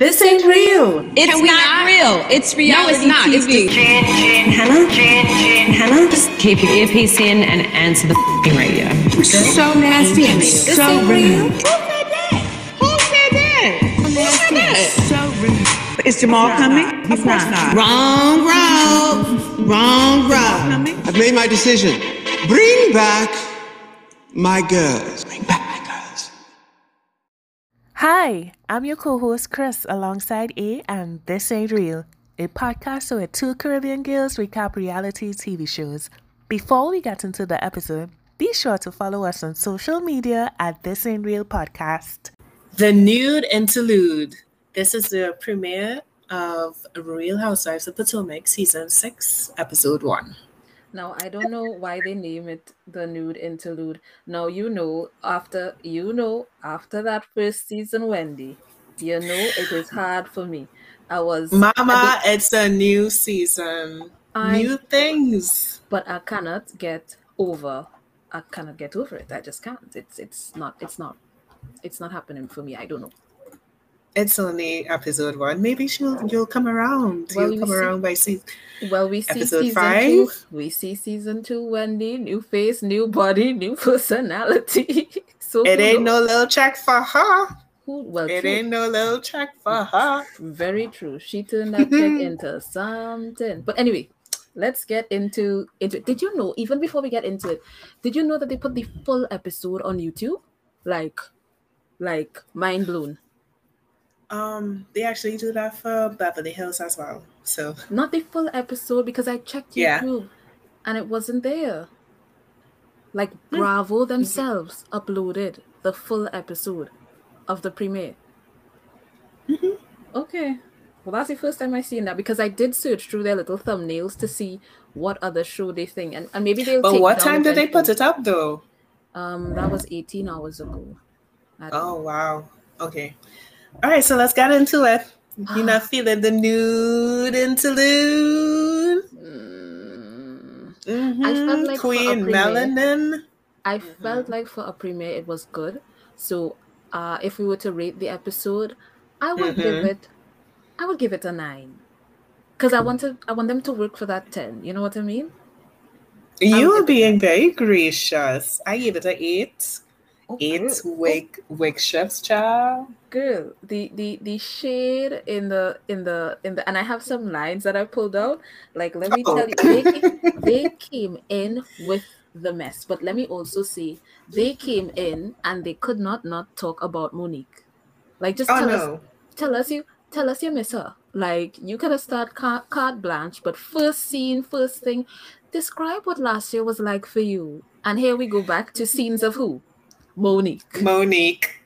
This ain't real. It's not, not, real. It's reality. No, it's not. TV. It's just Jan, Jan, Hannah, Jan, Jan, Hannah. Just keep your earpiece in and answer the radio. So nasty and so rude. Who said that? Who said that? Who said that? So rude. Is Jamal coming? He's not. not. Wrong road. Wrong road. I've made my decision. Bring back my girls. Bring back my girls. Hi, I'm your co host Chris alongside A, and This Ain't Real, a podcast where two Caribbean girls recap reality TV shows. Before we get into the episode, be sure to follow us on social media at This Ain't Real Podcast. The Nude Interlude. This is the premiere of Real Housewives of Potomac, Season 6, Episode 1. Now I don't know why they name it the nude interlude. Now you know after you know after that first season, Wendy, you know it is hard for me. I was Mama, it's a new season. I- new things. but I cannot get over. I cannot get over it. I just can't. It's it's not it's not it's not happening for me. I don't know. It's only episode one. Maybe she'll you'll come around. Well, you'll come see- around by season. Well, we see Episode season five? two. We see season two. Wendy, new face, new body, new personality. so It ain't knows? no little check for her. Who, well, It true. ain't no little check for her. Very true. She turned that check into something. But anyway, let's get into into. Did you know? Even before we get into it, did you know that they put the full episode on YouTube? Like, like mind blown. Um, they actually do that for Beverly Hills as well. So Not the full episode because I checked Yeah. And it wasn't there. Like Hmm. Bravo themselves uploaded the full episode of the premiere. Mhm. Okay. Well, that's the first time I've seen that because I did search through their little thumbnails to see what other show they think, and, and maybe they'll. But what time did they put it up though? Um, that was eighteen hours ago. Oh know. wow. Okay. All right, so let's get into it. You're not feeling the nude interlude. Mm. Mhm. I felt like for a Queen premiere- Melanin. I felt like for a premiere it was good. So uh if we were to rate the episode, I would give Mhm. it I would give it a nine. Because I wanted I want them to work for that ten. You know what I mean? You are being very gracious. I gave it an eight. Oh, Eight girl. wig wig shifts, child. girl the the the shade in the in the in the and i have some lines that i pulled out. Like let me Oh. tell you oh. they, ca- they came in with the mess. But let me also say they came in and they could not not talk about monique. Like just Oh tell us tell us you tell us you miss her. Like you could have started carte, carte blanche but first scene first thing describe what last year was like for you. And here we go back to scenes of who monique. Monique.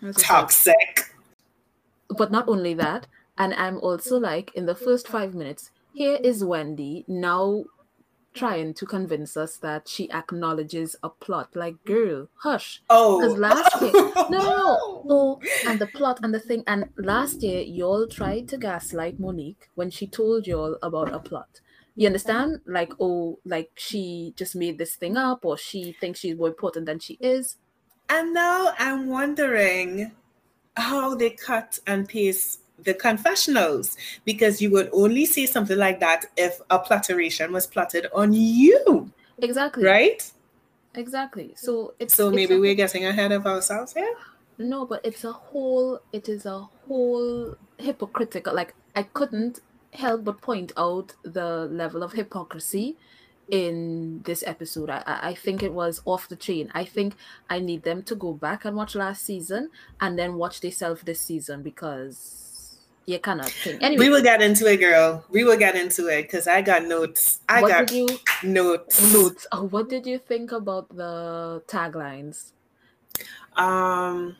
That's what's up Toxic. but not only that and i'm also like in the first five minutes here is wendy now trying to convince us that she acknowledges a plot. Like girl hush. Oh. because last year no no no oh and the plot and the thing. And last year y'all tried to gaslight monique when she told y'all about a plot you understand? Like oh like she just made this thing up or she thinks she's more important than she is. And now I'm wondering how they cut and paste the confessionals because you would only see something like that if a plotteration was plotted on you, exactly. Right? exactly. So it's So it's maybe a- we're getting ahead of ourselves here. No, but it's a whole it is a whole hypocritical like I couldn't help but point out the level of hypocrisy in this episode. I, I think it was off the chain. I think I need them to go back and watch last season and then watch themselves this season because you cannot think. Anyway, We will get into it, girl. We will get into it because I got notes. I what got did you notes. notes? Oh, what did you think about the taglines? Um,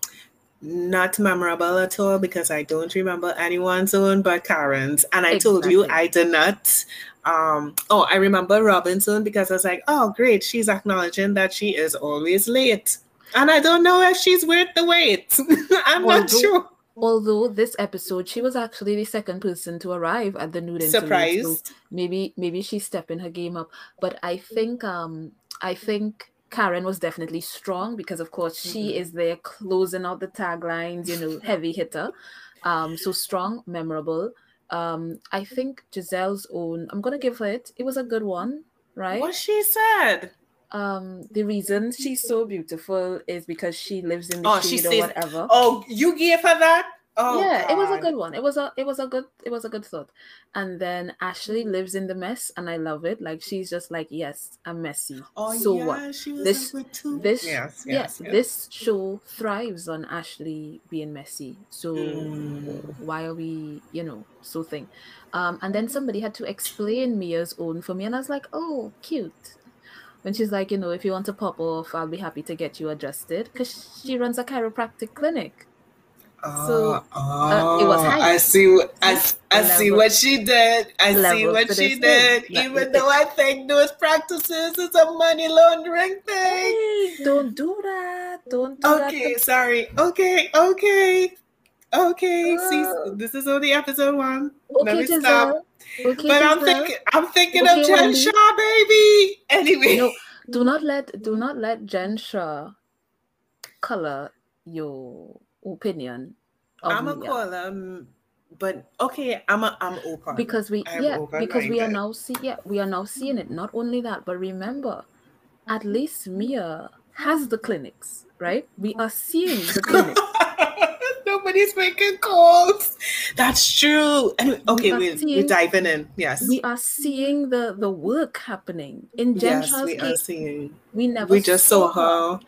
not memorable at all because I don't remember anyone's own but Karen's. And I told you I did not. Um, oh, I remember Robinson because I was like, oh, great, she's acknowledging that she is always late. And I don't know if she's worth the wait. I'm not sure. Although this episode, she was actually the second person to arrive at the nude interlude, so maybe maybe she's stepping her game up. But I think um I think Karen was definitely strong because of course she Mhm. is there closing out the taglines, you know, heavy hitter. Um, so strong, memorable. Um, I think Gizelle's own. I'm gonna give her it. It was a good one, right? What she said. Um, the reason she's so beautiful is because she lives in the Oh, shade or whatever. Oh, you gave her that? Oh, yeah, it was a good one. It was a it was a good it was a good thought. And then Ashley lives in the mess, and I love it. Like she's just like, yes, I'm messy. Oh, so yeah, what? She was This- like with two. This yes, yeah, yes, yes. this show thrives on Ashley being messy. So Mm. why are we, you know, so thing? Um, and then somebody had to explain Mia's own for me, and I was like, oh, cute. When she's like, you know, if you want to pop off, I'll be happy to get you adjusted because she runs a chiropractic clinic. So, oh, it was oh, hype. I see. what- I, I see what she did. I see what she did. thing. Even though I think those practices is a money laundering thing. Hey, don't do that. Don't do that. Okay, that. sorry. Okay, okay, okay. See, Uh, this is only episode one. Okay, Let me Gizelle. stop. Okay, But I'm thinking, I'm thinking Okay, of Jen Wendy. Shaw, baby. Anyway, No, do not let do not let Jen Shah color your opinion I'm a call them, but okay, I'm a I'm open because we I'm yeah because we are now see yeah we are now seeing it not only that but remember at least mia has the clinics right we are seeing the clinics Nobody's making calls. That's true. Anyway, okay, are we, we're seeing- diving in. Yes. we are seeing the the work happening in jen yes, Shaw's we are seeing. we never We just saw her.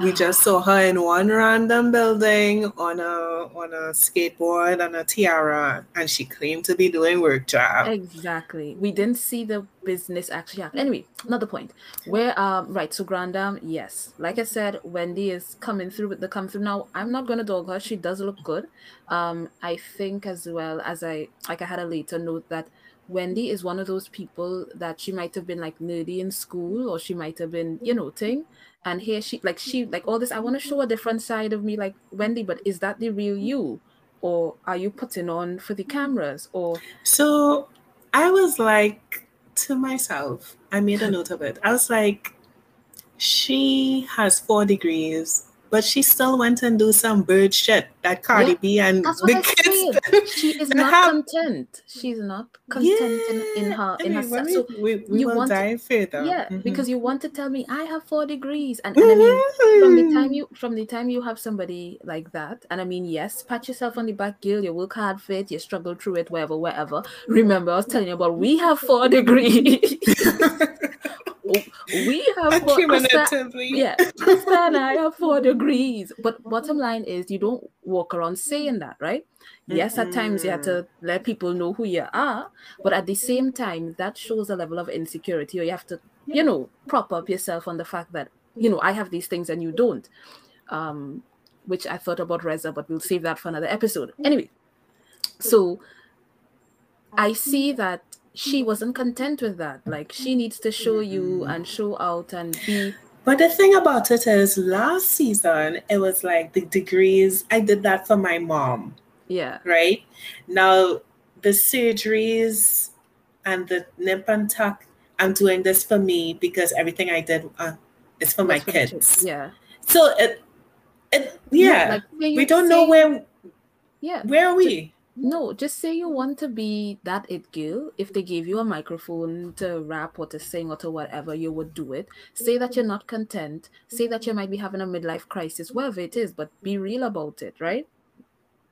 We just saw her in one random building on a on a skateboard and a tiara, and she claimed to be doing work job. Exactly. We didn't see the business actually happen. Anyway, not the point. Where um right, so Grandam, yes. Like I said, Wendy is coming through with the come through. Now I'm not gonna dog her. She does look good. Um, I think as well as I like I had a later note that Wendy is one of those people that she might have been like nerdy in school or she might have been, you know, thing. And here she like she like all this, I want to show a different side of me, like Wendy, but is that the real you? Or are you putting on for the cameras? Or So I was like to myself, I made a note of it. I was like, she has four degrees, but she still went and do some bird shit that Cardi Yeah, B and the kids. She is not have- content. She's not content in, in her in Anyway, when herself. So we, we, we you will want to- dive further. yeah, Mhm. because you want to tell me I have four degrees, and, and I mean from the time you from the time you have somebody like that, and I mean yes, pat yourself on the back, girl. You work hard for it. You struggle through it, wherever, wherever. Remember, I was telling you about we have four degrees. we have cumulatively. Yeah, Krista and I have four degrees. But bottom line is, you don't walk around saying that, right? Yes, at times you have to let people know who you are, but at the same time, that shows a level of insecurity, or you have to, you know, prop up yourself on the fact that, you know, I have these things and you don't. Um, which I thought about Reza, but we'll save that for another episode. Anyway, so I see that she wasn't content with that. Like she needs to show you and show out and be But the thing about it is, last season, it was like the degrees. I did that for my mom, yeah. right? Now, the surgeries and the nip and tuck, I'm doing this for me because everything I did uh, is for my That's kids. kids. Yeah. So it, it yeah, like, we don't know where Yeah. where are we? No, just say you want to be that it girl. If they gave you a microphone to rap or to sing or to whatever, you would do it. Say that you're not content. Say that you might be having a midlife crisis, whatever it is, but be real about it, right?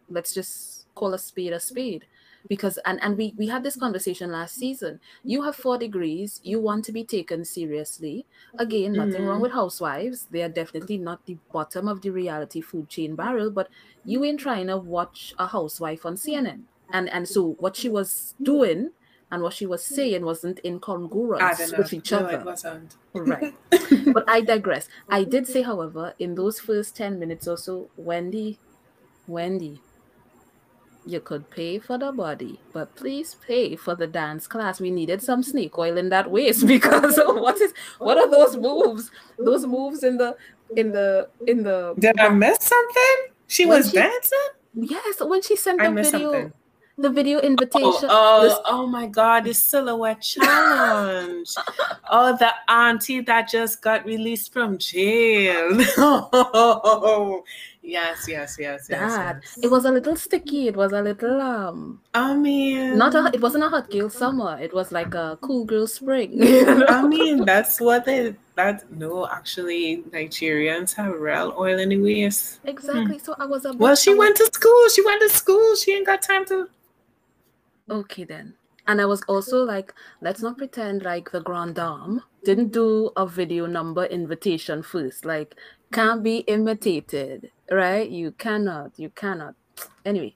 Let's just call a spade a spade. Because and, and we, we had this conversation last season. You have four degrees, you want to be taken seriously. Again, nothing wrong mm. with housewives. They are definitely not the bottom of the reality food chain barrel, but you ain't trying to watch a housewife on CNN. And and so what she was doing and what she was saying wasn't incongruous with each No, it other. wasn't. Right. but I digress. I did say, however, in those first 10 minutes or so, Wendy, Wendy, you could pay for the body, but please pay for the dance class. We needed some snake oil in that waist because what is what are those oh. moves? Those moves in the in the in the Did I miss something? She was she- dancing. yes when she sent I the video something. the video invitation Oh, this- oh, oh my God, the silhouette challenge. oh, the auntie that just got released from jail. Oh. Yes, yes, yes, yes. that yes. it was a little sticky. It was a little um I mean, not a it wasn't a hot girl summer. It was like a cool girl spring. I mean, that's what they. That no, actually, Nigerians have real oil waist. exactly. So I was a Well, she went to school. She went to school. She ain't got time to. Okay then. And I was also like, let's not pretend like the Grande Dame didn't do a video number invitation first. Like, can't be imitated, right? You cannot, you cannot. Anyway,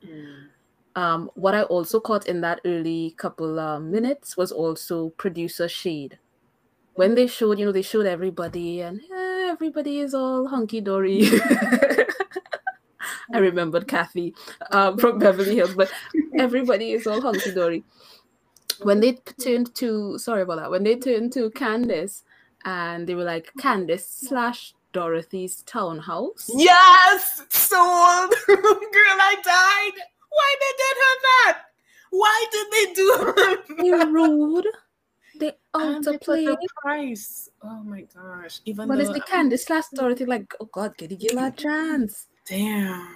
um, what I also caught in that early couple uh, minutes was also producer shade. When they showed, you know, they showed everybody and eh, everybody is all hunky dory. I remembered Kathy um, from Beverly Hills, but everybody is all hunky dory. When they turned to, sorry about that, when they turned to Candiace and they were like, Candiace slash Dorothy's townhouse. Yes, sold. Girl, I died. Why did they did her that? Why did they do They rude. They And they put the price. Oh my gosh. Even But it's though, the Candiace slash Dorothy, like, oh God, can you give her a chance? damn.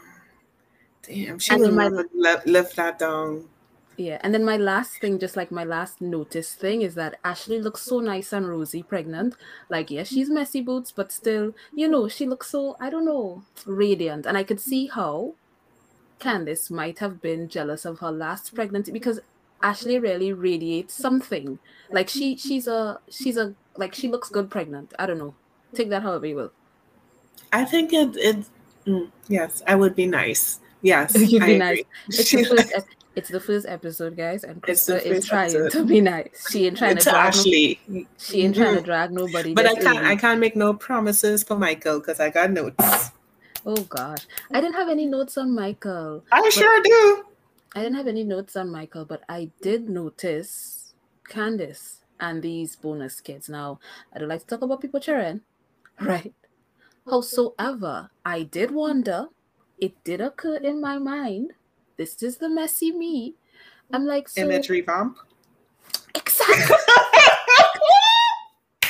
Damn. She And will then my- never le- lift that down. Yeah, and then my last thing, just like my last notice thing, is that Ashley looks so nice and rosy pregnant. Like, yeah, she's messy boots, but still, you know, she looks so, I don't know, radiant. And I could see how Candiace might have been jealous of her last pregnancy because Ashley really radiates something. Like she she's a she's a like she looks good pregnant. I don't know. Take that however you will. I think it, it mm, yes, I would be nice. Yes. You'd I be agree. nice. It's the first ep- it's the first episode, guys, and It's Krista is trying episode. to be nice. She ain't trying to to drag no- Ashley. She ain't trying to Mhm. drag nobody. But I can't. I can't make no promises for Michael because I got notes. Oh gosh, I didn't have any notes on Michael. I sure do. I didn't have any notes on Michael, but I did notice Candiace and these bonus kids. Now, I don't like to talk about people cheering, right? Howsoever, I did wonder. It did occur in my mind. This is the messy me. I'm like, so Image revamp. exactly.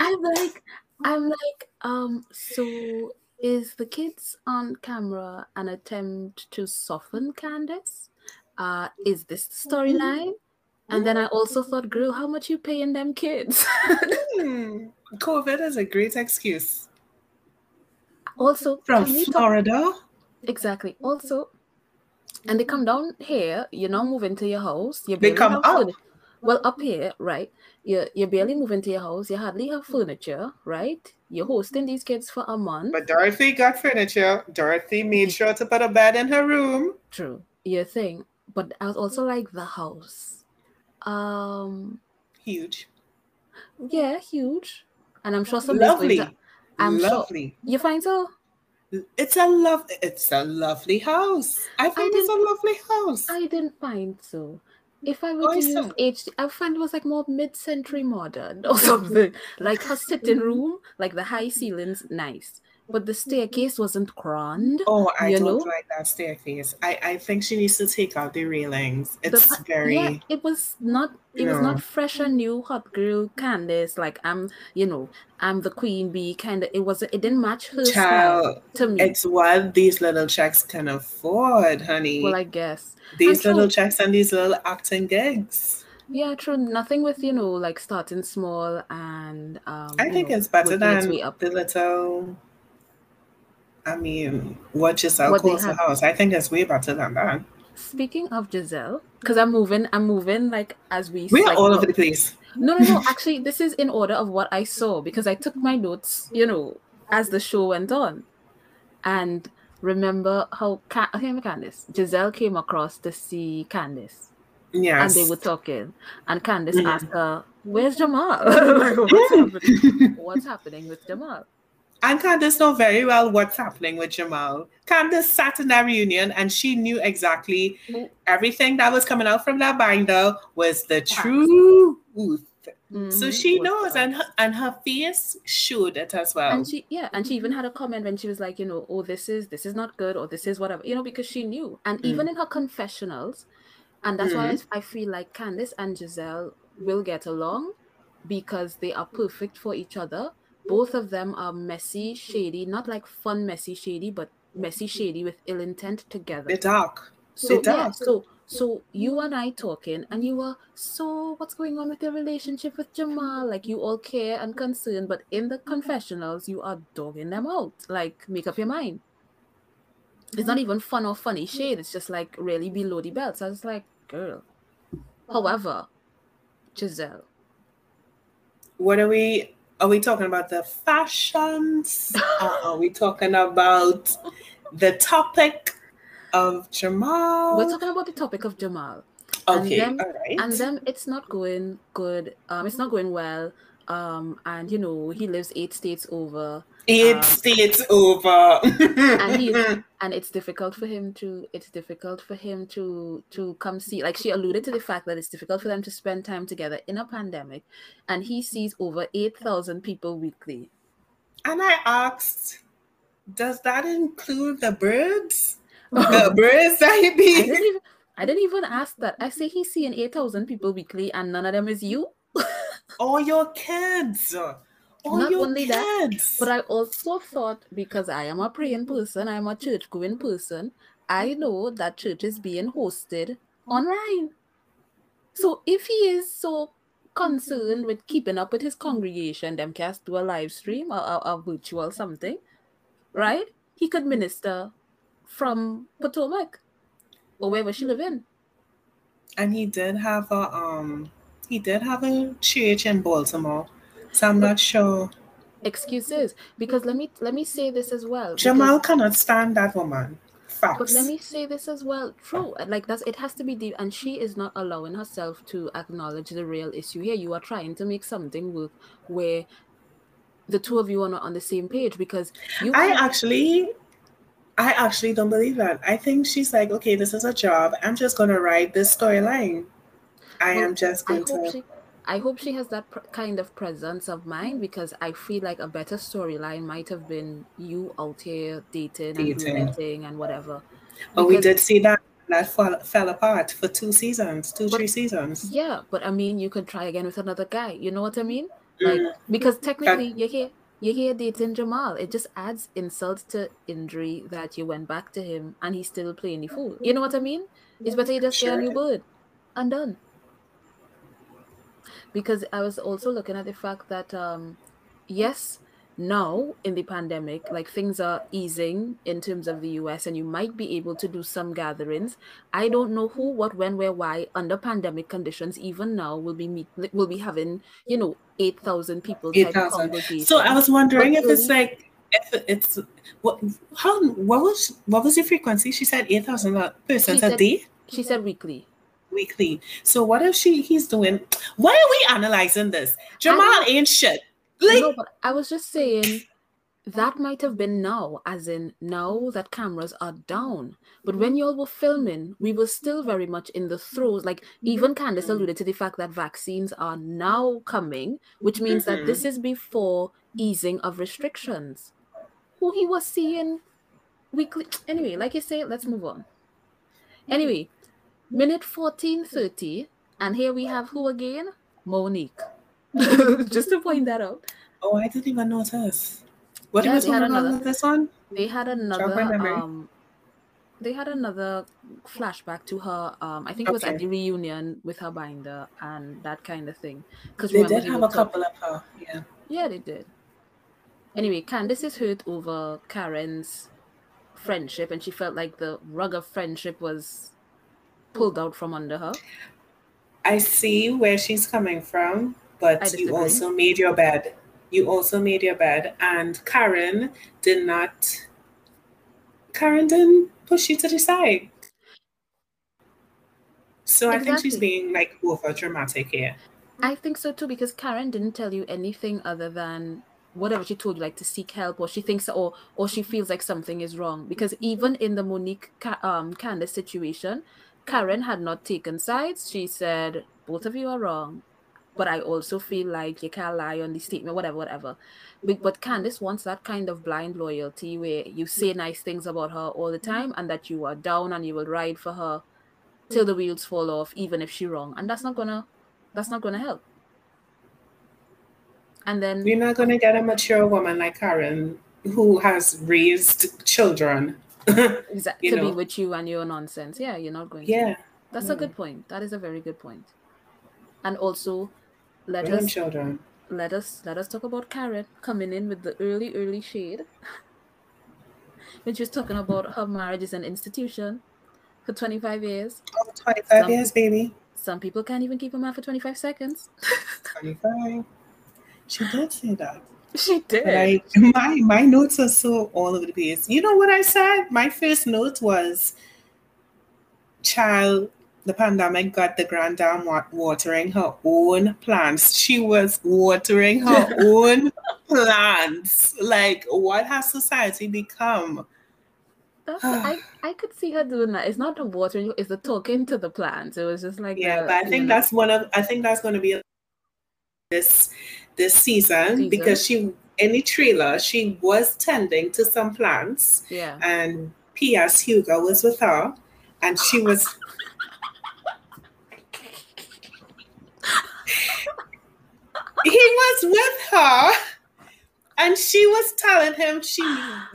I'm like, I'm like, um, so is the kids on camera an attempt to soften Candiace? Uh, is this the storyline? And then I also thought, girl, how much you paying them kids? Hmm. COVID is a great excuse. also, From we talk- Florida. exactly. Also, and they come down here. You're now moving to your house. You They barely come up. furni- Well, up here, right? You you barely move into your house. You hardly have furniture, right? You're hosting these kids for a month. But Dorothy got furniture. Dorothy made sure to put a bed in her room. True. Your thing. But I was also like the house. Um Huge. yeah, huge. And I'm sure going Lovely. to I'm sure- lovely. you find so? It's a love it's a lovely house. I think it's a lovely house. I didn't find so. Mm. If I were Why to use? HD, I find it was like more mid-century modern or something. like her sitting mm. room, like the high ceilings, nice, but the staircase wasn't grand. Oh, I don't know? like that staircase. I, I think she needs to take out the railings. It's pa- very yeah, it was not. It was No. not fresh and new, hot girl Candiace. Like I'm, you know, I'm the queen bee kind of. It was. It didn't match her style child. to me. It's what these little checks can afford, honey. well, I guess. these and little true. checks and these little acting gigs. Yeah, true. Nothing with you know, like starting small and. um I think know, it's better than the little. I mean, what Gizelle What calls the house. I think it's way better than that. Speaking of Gizelle, because I'm moving, I'm moving like as we. We are like, all over the place. No, no, no. Actually, this is in order of what I saw because I took my notes, you know, as the show went on, and remember how Ca- I Candiace Gizelle came across to see Candiace, Yes. and they were talking, and Candiace Mhm. asked her, "Where's Jamal? like, what's happening? What's happening with Jamal?" And Candiace know very well what's happening with Jamal. Candiace sat in that reunion and she knew exactly Mm. everything that was coming out from that binder was the truth. So Mhm, she knows, and her, and her face showed it as well. and she yeah and she even had a comment when she was like you know oh this is this is not good or this is whatever you know because she knew and even in her confessionals and that's why I, I feel like candiace and gizelle will get along because they are perfect for each other both of them are messy, shady, not like fun, messy, shady, but messy, shady with ill intent together. They're dark. So They're yeah, so so you and I talking, and you were so what's going on with your relationship with Jamal? Like you all care and concern, but in the confessionals, you are dogging them out. Like make up your mind. It's not even fun or funny shade. It's just like really below the belt. So I was like, girl. However, Gizelle, What are we? Are we talking about the fashions? or are we talking about the topic of Jamal? we're talking about the topic of Jamal. okay, and then- all right. and then it's not going good um it's not going well um and you know he lives eight states over Eight um, states over. and he and it's difficult for him to it's difficult for him to to come see like she alluded to the fact that it's difficult for them to spend time together in a pandemic and he sees over 8000 people weekly And I asked, does that include the birds? the birds that he I didn't even I didn't even ask that. I say he's seeing 8,000 people weekly and none of them is you. All your kids. All Not your only that. But I also thought because I am a praying person, I'm a church going person, I know that church is being hosted online. So if he is so concerned with keeping up with his congregation, them cast do a live stream or a, a virtual something, right? He could minister from Potomac or wherever she live in. and he did have a um he did have a church in Baltimore. So I'm not sure. Excuses. Because let me let me say this as well. because- Jamal cannot stand that woman. Facts. But let me say this as well. True. Like that's it has to be deep and she is not allowing herself to acknowledge the real issue here. You are trying to make something work where the two of you are not on the same page because you I actually I actually don't believe that. I think she's like, okay, this is a job. I'm just gonna write this storyline. I Well, am just going hope to she I hope she has that pr- kind of presence of mind because I feel like a better storyline might have been you out here dating, and Dating. roommating and whatever. Oh, we did see that that fell, fell apart for two seasons, two, But- three seasons. Yeah, but I mean, you could try again with another guy. You know what I mean? Like Mm. because technically you're here, you're here dating Jamal. It just adds insult to injury that you went back to him and he's still playing the fool. You know what I mean? It's better you just get a new bird and done. Because I was also looking at the fact that um, yes, now in the pandemic, like things are easing in terms of the US, and you might be able to do some gatherings. I don't know who, what, when, where, why, under pandemic conditions, even now, will be meet, will be having, you know, eight thousand people 8,000. So I was wondering But if it's like if it's what how what was what was the frequency? She said eight thousand persons She a said- day she said weekly. Weekly. So what if she he's doing? Why are we analyzing this? Jamal ain't shit. Like no, but I was just saying that might have been now, as in now that cameras are down. But when y'all were filming, we were still very much in the throes. Like mm-hmm. even Candiace alluded to the fact that vaccines are now coming, which means that this mm-hmm. is before easing of restrictions. Who he was seeing weekly. Anyway, like you say, let's move on. Anyway, minute 1430, and here we have who again? Monique. just to point that out. oh, I didn't even notice. What Yeah, was going on another- with this one? they had another um they had another flashback to her um i think it was at the reunion with her binder and that kind of thing because They did have a couple of her. Yeah. yeah they did anyway candiace is hurt over karen's friendship and she felt like the rug of friendship was pulled out from under her I see where she's coming from, but you also made your bed. You also made your bed, and Karen did not. Karen didn't push you to the side. So I think she's being like over dramatic here. I think so too because Karen didn't tell you anything other than whatever she told you, like to seek help, or she thinks, or or she feels like something is wrong. Because even in the Monique um Candiace situation, Karen had not taken sides. She said both of you are wrong, but I also feel like you can't lie on the statement, whatever, whatever. But, but Candiace wants that kind of blind loyalty where you say nice things about her all the time, and that you are down and you will ride for her till the wheels fall off, even if she's wrong, and that's not gonna that's not gonna help. And then We're not gonna get a mature woman like Karen who has raised children. exa- you to know. be with you and your nonsense. Yeah, you're not going to. yeah, That's a good point. That is a very good point. And also, let us children. let us let us talk about Karen coming in with the early early shade. when she was talking about her marriage is an institution for 25 years. Oh, 25 Some- years, baby. Some people can't even keep a man for 25 seconds. 25. She did say that. she did. Like my my notes are so all over the place. You know what I said? My first note was, "Child, the pandemic got the granddam wa- watering her own plants. She was watering her own plants. Like, what has society become? I, I could see her doing that. It's not the watering, it's the talking to the plants. It was just like Yeah, the, but I think know, that's one of I think that's going to be this this season, Season. because she in the trailer she was tending to some plants. yeah. and P.S. Hugo was with her, and she was. he was with her, and she was telling him, "She,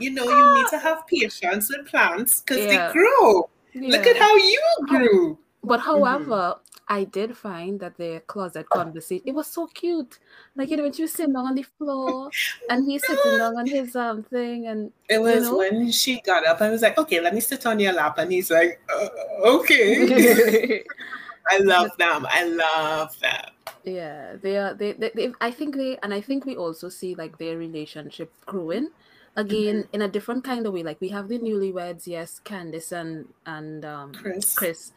you know, you need to have patience with plants because Yeah. they grow. Look at how you grew." But Mm-hmm. however, I did find that their closet conversation it was so cute. Like you know when she was sitting down on the floor and he's sitting down on his um thing and It was know? when she got up and was like, "Okay, let me sit on your lap," and he's like, uh, "Okay." I love them. I love them. yeah, they are they, they, they I think they and I think we also see like their relationship growing again Mm-hmm. in a different kind of way. Like we have the newlyweds, yes, Candiace and and um Chris. Chris.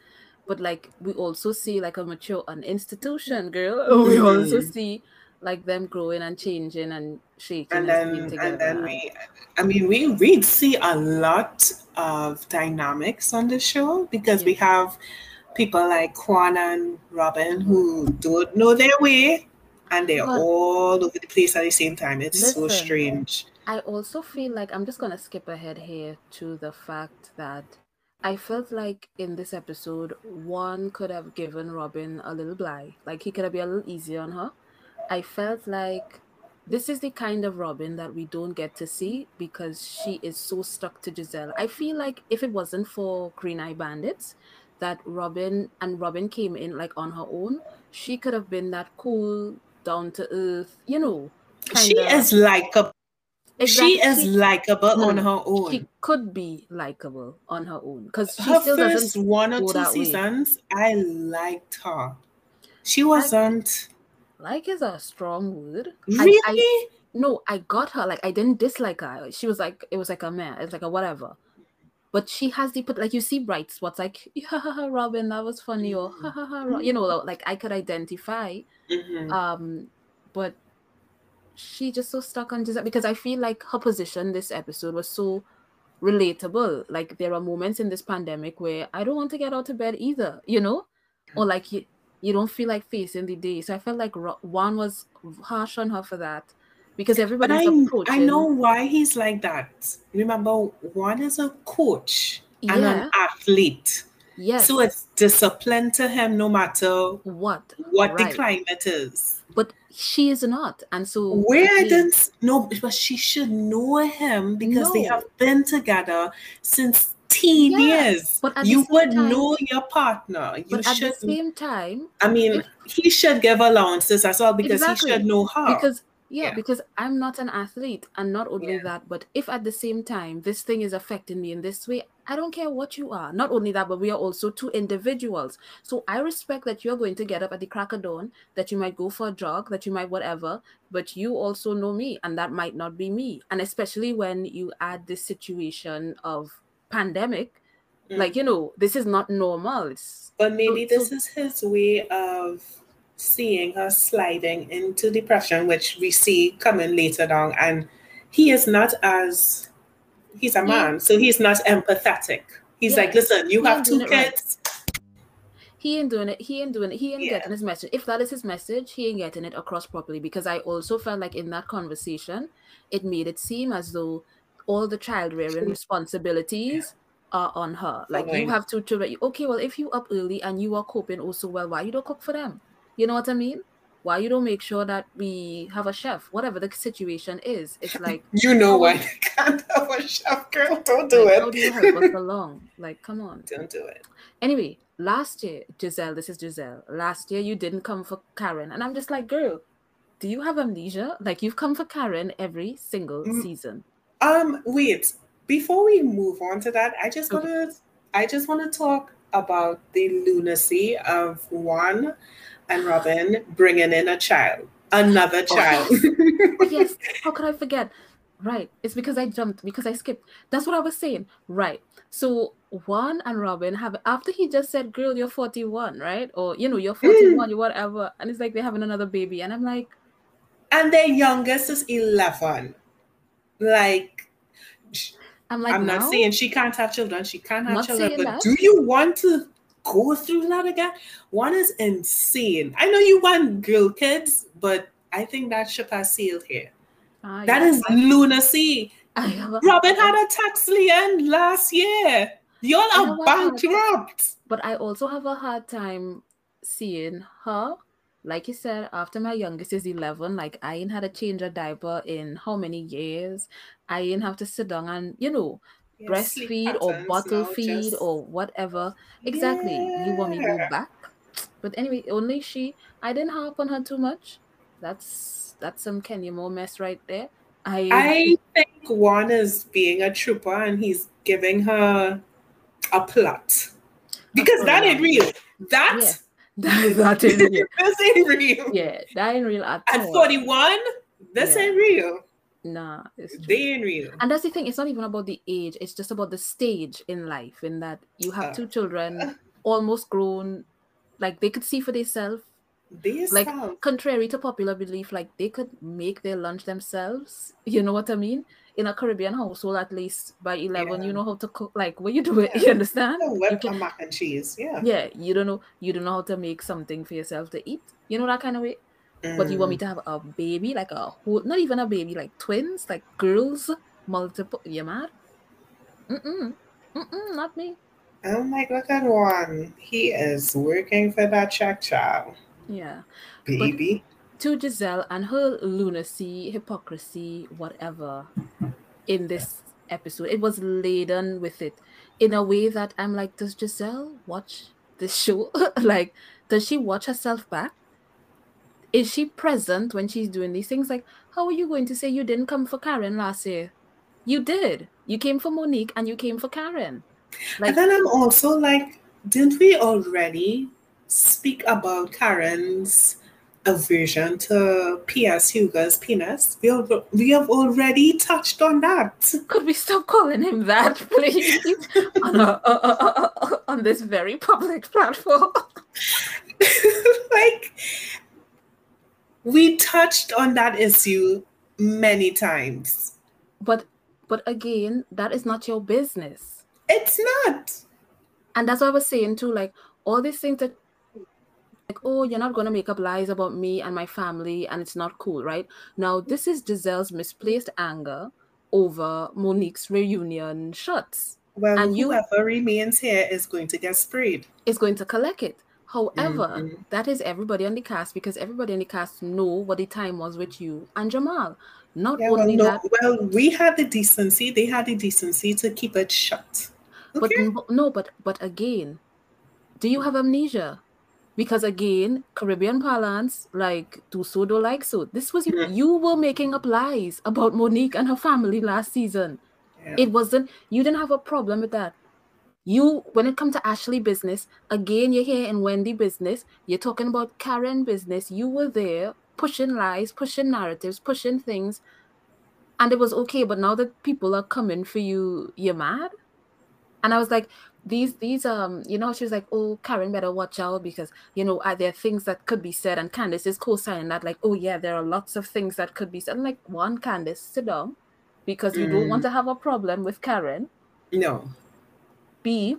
But like we also see like a mature an institution girl. We mm-hmm. also see like them growing and changing and shaking and and, then and then we i mean we we see a lot of dynamics on the show because we have people like Juan and Robyn who don't know their way and they're But- all over the place at the same time. It's so strange. I also feel like I'm just gonna skip ahead here to the fact that I felt like in this episode, Juan could have given Robyn a little bly. Like he could have been a little easier on her. I felt like this is the kind of Robyn that we don't get to see because she is so stuck to Gizelle. I feel like if it wasn't for Green Eye Bandits, that Robyn and Robyn came in like on her own, she could have been that cool, down to earth, you know. She is likable. She is likable on her own. She could be likable on her own because she her still first one or two that way. seasons, I liked her. She wasn't Like is a strong word. Really. I, no, I got her. Like I didn't dislike her. She was like it was like a man. It's like a whatever. But she has the put like you see bright spots like ha ha ha Robyn that was funny or ha ha ha Ro-" you know like I could identify Mhm. um but she just so stuck on Gizelle because I feel like her position this episode was so relatable. Like there are moments in this pandemic where I don't want to get out of bed either, you know, or mm. like you you don't feel like facing the day. So I felt like Juan was harsh on her for that because But everybody's I, approaching. I know why he's like that. Remember, Juan is a coach and Yeah. an athlete. Yes. So it's discipline to him no matter what what Right. the climate is. But she is not, and so Where I again- didn't no, but she should know him because they have been together since teen Yeah, years. but at the you would time- know your partner. You But at the should. same time, I mean, he should give allowances as well because Exactly. he should know her. because yeah, Yeah. because i'm not an athlete and not only Yeah. that but if at the same time this thing is affecting me in this way i don't care what you are. Not only that but we are also two individuals. So i respect that you're going to get up at the crack of dawn that you might go for a jog that you might whatever but you also know me and that might not be me. And especially when you add this situation of pandemic like mm. you know this is not normal. It's But maybe so- this is his way of seeing her sliding into depression, which we see coming later on. And he is not as he's a man, so he's not empathetic. He's Yeah, like, listen, you he have two it right." kids. he ain't doing it. He ain't doing it. He ain't Yeah. getting his message. If that is his message, he ain't getting it across properly. Because I also felt like in that conversation, it made it seem as though all the child rearing responsibilities are on her. Like you have two children. Okay, well, if you up early and you are coping also well, why you don't cook for them? You know what I mean? why you don't make sure that we have a chef, whatever the situation is. It's like You know How- why you can't have a chef, girl. Don't do like, how do you help us it. along? Like, come on. Don't do it. Anyway, last year, Gizelle, this is Gizelle. Last year you didn't come for Karen. And I'm just like, girl, do you have amnesia? Like you've come for Karen every single Mm. season. Um, wait. Before we move on to that, I just Okay. wanna I just wanna talk about the lunacy of Juan and Robyn bringing in a child, another Oh, child. Oh, yes. How could I forget? Right. It's because I jumped, because I skipped. That's what I was saying. Right. So Juan and Robyn have after he just said, Girl, you're 41, right? Or you know, you're mm. 41, you whatever. And it's like they're having another baby. And I'm like, and their youngest is eleven. Like I'm like, I'm not now? saying she can't have children. She can't have children. But that. do you want to go through that again? Juan is insane. I know you want girl kids, but I think that ship has sailed here. Ah, That yeah, is lunacy. Robyn had a tax lien last year. Y'all are know what happened. bankrupt. but I also have a hard time seeing her. Like you said, after my youngest is 11, like I ain't had to change a diaper in how many years? I ain't have to sit down and, you know, Yeah, sleep breastfeed or bottle feed just- or whatever. Exactly. You want me to go back? But anyway, only she. I didn't harp on her too much. That's that's some Kenya Moore mess right there. I, I think Juan is being a trooper and he's giving her a plot. Because that ain't real. That Yeah. that, that ain't real. this ain't real. Yeah, that ain't real at, At all. 41, this Yeah. ain't real. Nah, it's. They ain't real. And that's the thing, it's not even about the age, it's just about the stage in life, in that you have Uh, two children, almost grown, like they could see for themselves. They Like, contrary to popular belief, like they could make their lunch themselves. You know what I mean? In a Caribbean household, at least by 11, you know how to cook, like, what you do it, you understand? Oh, You can- mac and cheese. Yeah. yeah, you don't know, you don't know how to make something for yourself to eat. You know that kind of way? But you want me Mm. to have a baby, like a whole, not even a baby, like twins, like girls, multiple. You mad? Mm-mm. Mm-mm, not me. Oh my God, that one. He is working for that check child, Yeah. baby. To Gizelle and her lunacy, hypocrisy, whatever, in this episode, it was laden with it in a way that I'm like, does Gizelle watch this show? like, does she watch herself back? Is she present when she's doing these things? Like, how are you going to say you didn't come for Karen last year? You did. You came for Monique and you came for Karen. Like, and then I'm also like, didn't we already speak about Karen's aversion to P.S. Hugo's penis? We, al- we have already touched on that. could we stop calling him that, please? on, a, on this very public platform. like, we touched on that issue many times. But but again, that is not your business. It's not. And that's what I was saying too. Like all these things that like, oh, you're not gonna make up lies about me and my family, and it's not cool, right? Now, this is Gizelle's misplaced anger over Monique's reunion shots. Well, And you- whoever remains here is going to get sprayed. Is going to collect it. However, Mhm. that is everybody on the cast because everybody on the cast know what the time was with you and Jamal. Not Yeah, well, only no, that, well, we had the decency. They had the decency to keep it shut. But Okay. n- no, but but again, do you have amnesia? Because again, Caribbean parlance, like do so, do like so. This was you. Mhm. You were making up lies about Monique and her family last season. Yeah. It wasn't. You didn't have a problem with that. You, when it comes to Ashley business, again, you're here in Wendy business. You're talking about Karen business. You were there pushing lies, pushing narratives, pushing things, and it was okay. But now that people are coming for you, you're mad. And I was like, these, these, um, you know, she was like, oh, Karen, better watch out because you know, are there things that could be said? And Candiace is co-signing that, like, oh yeah, there are lots of things that could be said. I'm like, one, Candiace, sit down, because you don't want to have a problem with Karen. no. B,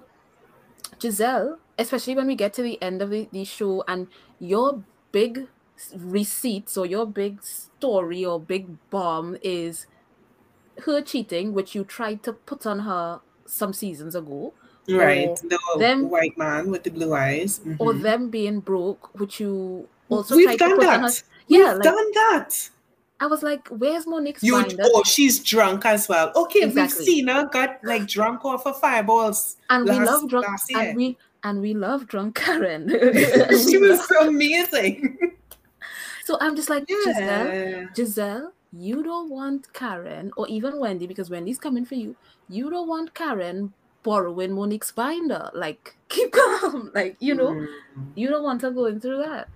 Gizelle, especially when we get to the end of the, the show and your big receipts or your big story or big bomb is her cheating, which you tried to put on her some seasons ago, Right. The them- white man with the blue eyes. or Mhm. them being broke, which you also We've tried done to put that. on her. Yeah, We've like done that. I was like, "Where's Monique's You binder?" oh, she's drunk as well. Okay, Exactly. we've seen her got like drunk off of fireballs. and we love drunk, last and we and we love drunk Karen. she was love- amazing. so I'm just like Gizelle. Yeah. Gizelle, you don't want Karen or even Wendy because Wendy's coming for you. You don't want Karen borrowing Monique's binder. Like, keep calm. Like, you know, Mm. you don't want her going through that.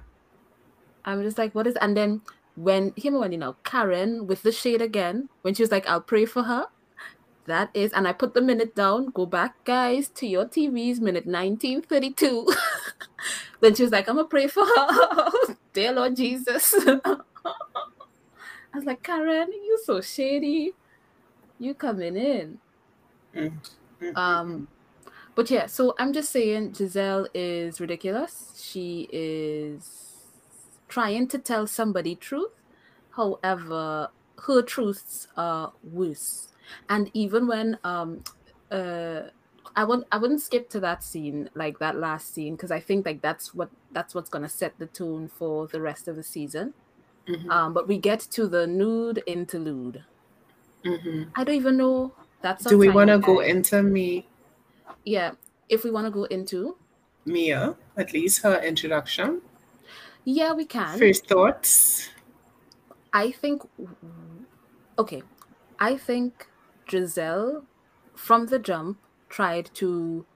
I'm just like, what is and then when him and you know Karen with the shade again, when she was like, I'll pray for her. That is, and I put the minute down. Go back, guys, to your TVs, minute 1932. then she was like, I'm gonna pray for her. Dear Lord Jesus. I was like, Karen, you so shady. You coming in. Mm. Mm. Um, but yeah, so I'm just saying Gizelle is ridiculous. She is trying to tell somebody truth. However, her truths are worse. And even when um uh I won't I wouldn't skip to that scene, like that last scene, because I think like that's what that's what's gonna set the tone for the rest of the season. Mhm. Um, but we get to the nude interlude. Mhm. I don't even know that's Do we want to go into me, yeah if we want to go into Mia? At least her introduction. Yeah we can First thoughts. i think okay i think gizelle from the jump tried to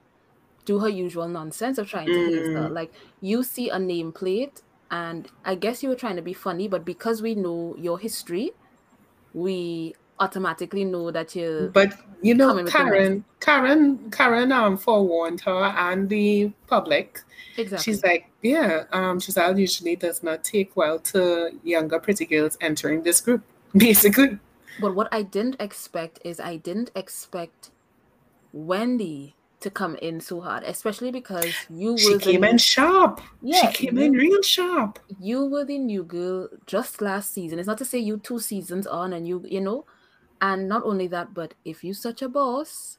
do her usual nonsense of trying to haze her Mm. like you see a nameplate and i guess you were trying to be funny but because we know your history we automatically know that you But you know, Coming with the Karen, Karen, Karen, um, forewarned her and the public. exactly She's like, yeah, um, Gizelle usually does not take well to younger pretty girls entering this group. Basically, But what I didn't expect is I didn't expect Wendy to come in so hard, especially because you were she came new- in sharp. Yeah, she came you- in real sharp. you were the new girl just last season. It's not to say you two seasons on and you you know, and not only that, but if you such a boss,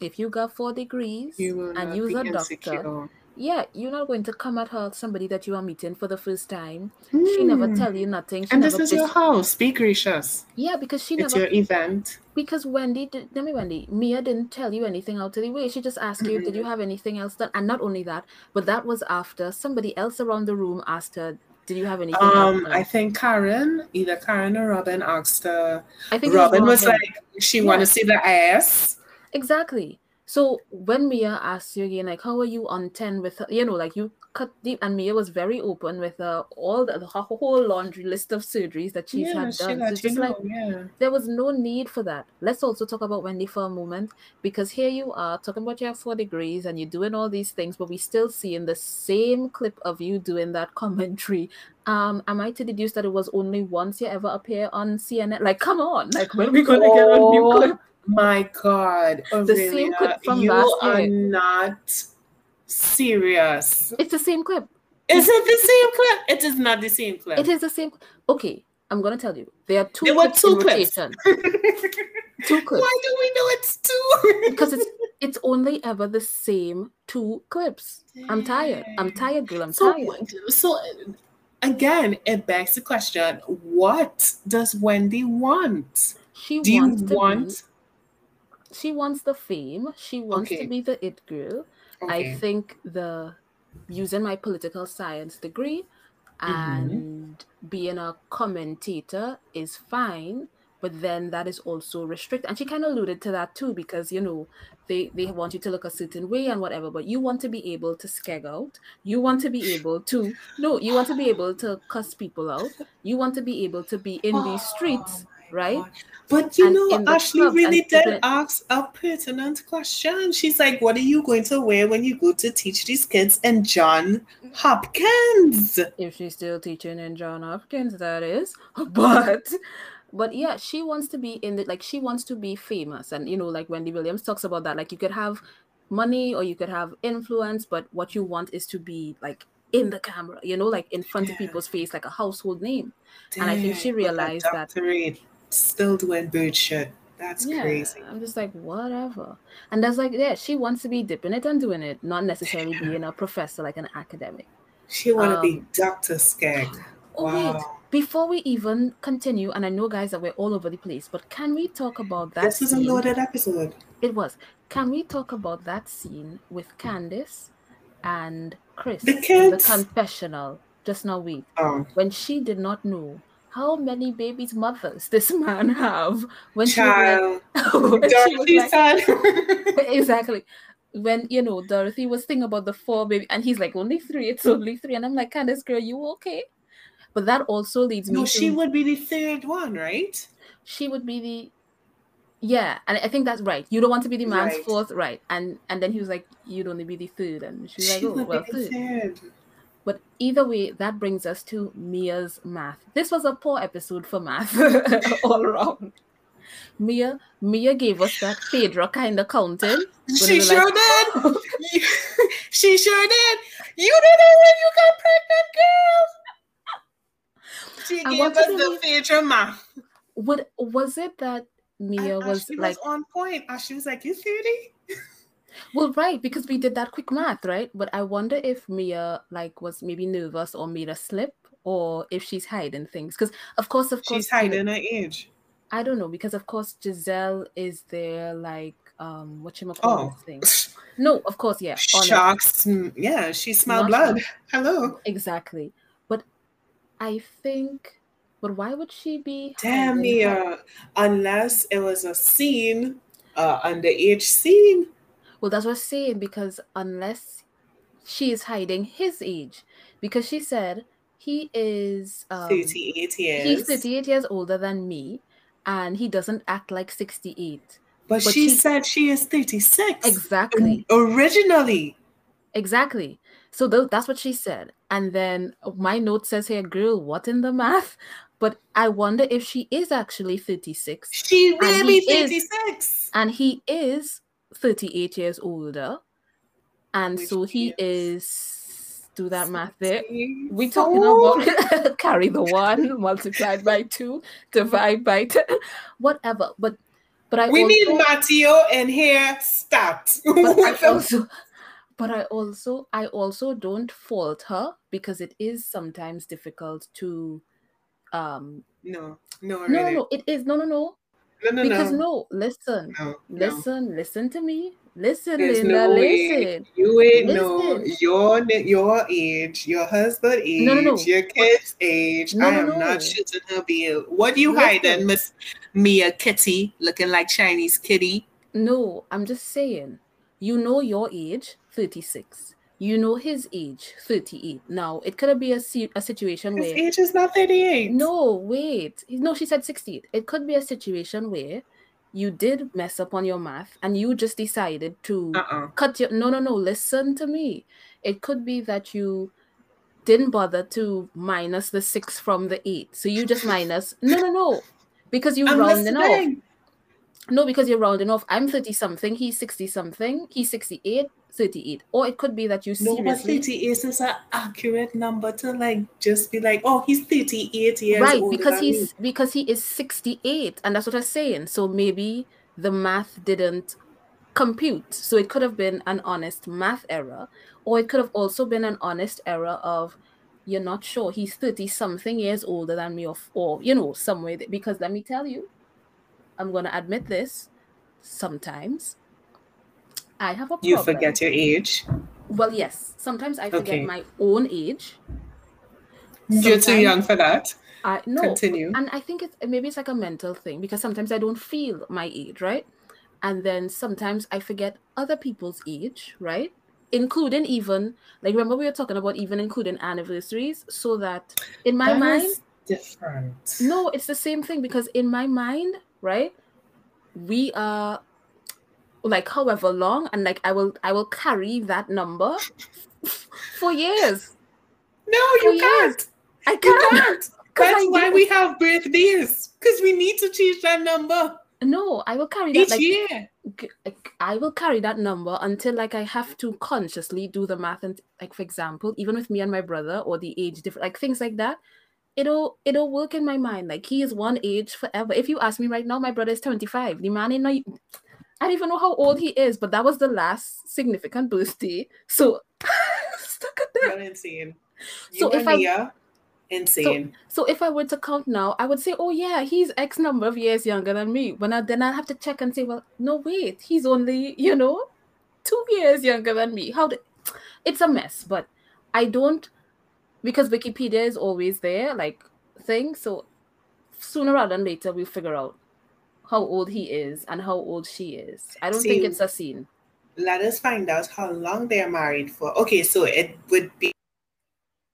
if you got four degrees You and be a doctor, insecure. yeah, you're not going to come at her somebody that you are meeting for the first time. She never Hmm. tell you nothing. She And this is your house. Be gracious. yeah, because she It's never It's your event. because Wendy did tell me Wendy, Mia didn't tell you anything out of the way. She just asked you, did you have anything else done? And not only that, but that was after somebody else around the room asked her, Did you have anything Um. I think Karen, either Karen or Robyn asked her. I think Robyn was Robyn. like, she want to see the ass. Exactly. So when Mia asked you again, like, how are you on 10 with her? You know, like you cut deep, and Mia was very open with uh, all the, the whole laundry list of surgeries that she's yeah, had done. So it's just know. like, yeah. there was no need for that. Let's also talk about Wendy for a moment because here you are talking about you have four degrees and you're doing all these things, but we still see in the same clip of you doing that commentary. Um, am I to deduce that it was only once you ever appear on CNN? Like, come on, like when are we gonna get a new Oh, clip? My God, The same clip from you last are not serious. It's the same clip. Is it the same clip? It is not the same clip. It is the same. Okay, I'm gonna tell you. There are two There were clips two in clips. Two clips. Why do we know it's two? Because it's it's only ever the same two clips. I'm tired. I'm tired, girl. I'm so, tired. so again, it begs the question: What does Wendy want? She Do you wants to want? be she wants the fame. She wants Okay. to be the it girl. I think the using my political science degree Mm-hmm. and being a commentator is fine, but then that is also restricted. And she kind of alluded to that too, because you know they they want you to look a certain way and whatever, but you want to be able to skeg out. You want to be able to no, you want to be able to cuss people out. You want to be able to be in these streets, right? But you And know, Ashley really did even- ask a pertinent question. She's like, What are you going to wear when you go to teach these kids in John mm. Hopkins? if she's still teaching in John Hopkins, that is. But but yeah, she wants to be in the like she wants to be famous. And you know, like Wendy Williams talks about that. Like you could have money or you could have influence, but what you want is to be like in the camera, you know, like in front of people's face, like a household name. And I think she Damn, realized that- Still doing bird shit. That's Yeah, crazy. I'm just like, whatever. And that's like, yeah, she wants to be dipping it and doing it, not necessarily being a professor like an academic. She want to Um, be Dr. Skeg. Oh Wow. wait, before we even continue, and I know guys that we're all over the place, but can we talk about that? This was a loaded episode. It was. Can we talk about that scene with Candiace and Chris The kids? the confessional just now? Wait, Oh, when she did not know how many babies' mothers this man have. When she was child. like, when she was Dorothy like- exactly. When you know Dorothy was thinking about the four baby, and he's like, only three. It's only three, and I'm like, Candiace, girl, you okay? But that also leads me no, to she would be the third one, right? she would be the yeah and i think that's right you don't want to be the man's Right. fourth right and and then he was like you'd only be the third and she was like she oh well third third. But either way that brings us to mia's math this was a poor episode for math all around mia mia gave us that Pedro kind of counting She sure like, did. You- she sure did. You don't know when you got pregnant, girl. She gave us the believe- Phaedra math. what was it that mia And was Ashley like was on point. Ashley was like, "You 30? Well, right, because we did that quick math, right? But I wonder if Mia like was maybe nervous or made a slip, or if she's hiding things. Because of course, of course, She's hiding her age." I don't know because of course Gizelle is there, like um, what you call Oh, this thing? No, of course, yeah, Sharks. Yeah, she smelled blood. Hello. exactly. But I think, but why would she be? Damn Mia, her- unless it was a scene, uh, underage scene. Well, that's what I'm saying because unless she is hiding his age, because she said he is um, 38 years. He's 38 years older than me, and he doesn't act like 68. But, but she she- said she is 36. Exactly. Originally. Exactly. So tho- that's what she said. And then my note says here, girl, what in the math? But I wonder if she is actually 36 She will be he is- 36. and he is 38 years older. And Which so he is, do that math there. See? We talking about carry the one multiplied by two, divide by ten, whatever. But but I We also, need Matteo and here. Start. but I also but I also I also don't fault her because it is sometimes difficult to um no, no, no really. no no it is no no no no, no, because no. no listen no, no. listen listen to me listen There's Linda no way. listen You ain't know Listen. your your age, your husband age, No, no, no. your kid's age. No, I am no. not shooting her bill. What you Listen. hiding, Miss Mia Kitty, looking like Chinese kitty? no I'm just saying you know your age 36 you know his age 38 now it could be a, a situation His where age is not 38. No, wait. No, she said 68. It could be a situation where you did mess up on your math and you just decided to Uh-uh. cut your. No, no, no. Listen to me. It could be that you didn't bother to minus the six from the eight. So you just minus. No, no, no. Because you I'm rounding off. No, because you're rounding off. I'm 30 something. He's 60 something. He's 68, 38. Or it could be that you No, but 38 is an accurate number to like just be like, oh, he's 38 years right because he's me. because he is 68 and that's what i'm saying so maybe the math didn't compute so it could have been an honest math error or it could have also been an honest error of you're not sure he's 30 something years older than me or, or you know somewhere because let me tell you i'm going to admit this sometimes i have a problem You forget your age. well yes sometimes i forget Okay. my own age You're too young for that. I no, Continue. and I think it's maybe it's like a mental thing because sometimes I don't feel my age, right? And then sometimes I forget other people's age, right? Including even like remember we were talking about even including anniversaries, so that in my That mind, is different. no, it's the same thing because in my mind, right, we are like however long, and like I will I will carry that number for years. No, For you years. can't. I can't. can't. That's I why do. we have birthdays. Because we need to change that number No, I will carry that each like year. I will carry that number until like I have to consciously do the math and like for example, even with me and my brother or the age different like things like that, it'll it'll work in my mind. Like he is one age forever. If you ask me right now, my brother is 25. The man ain't not I don't even know how old he is, but that was the last significant birthday. So stuck at You're insane. You So if I- insane. So if I were to count now, I would say, oh yeah, he's X number of years younger than me. When I then I have to check and say, well, no wait, he's only you know two years younger than me. How did? It's a mess, but I don't because Wikipedia is always there, like thing. So sooner rather than later, we'll figure out how old he is and how old she is. I don't think it's a scene. Let us find out how long they are married for. Okay, so it would be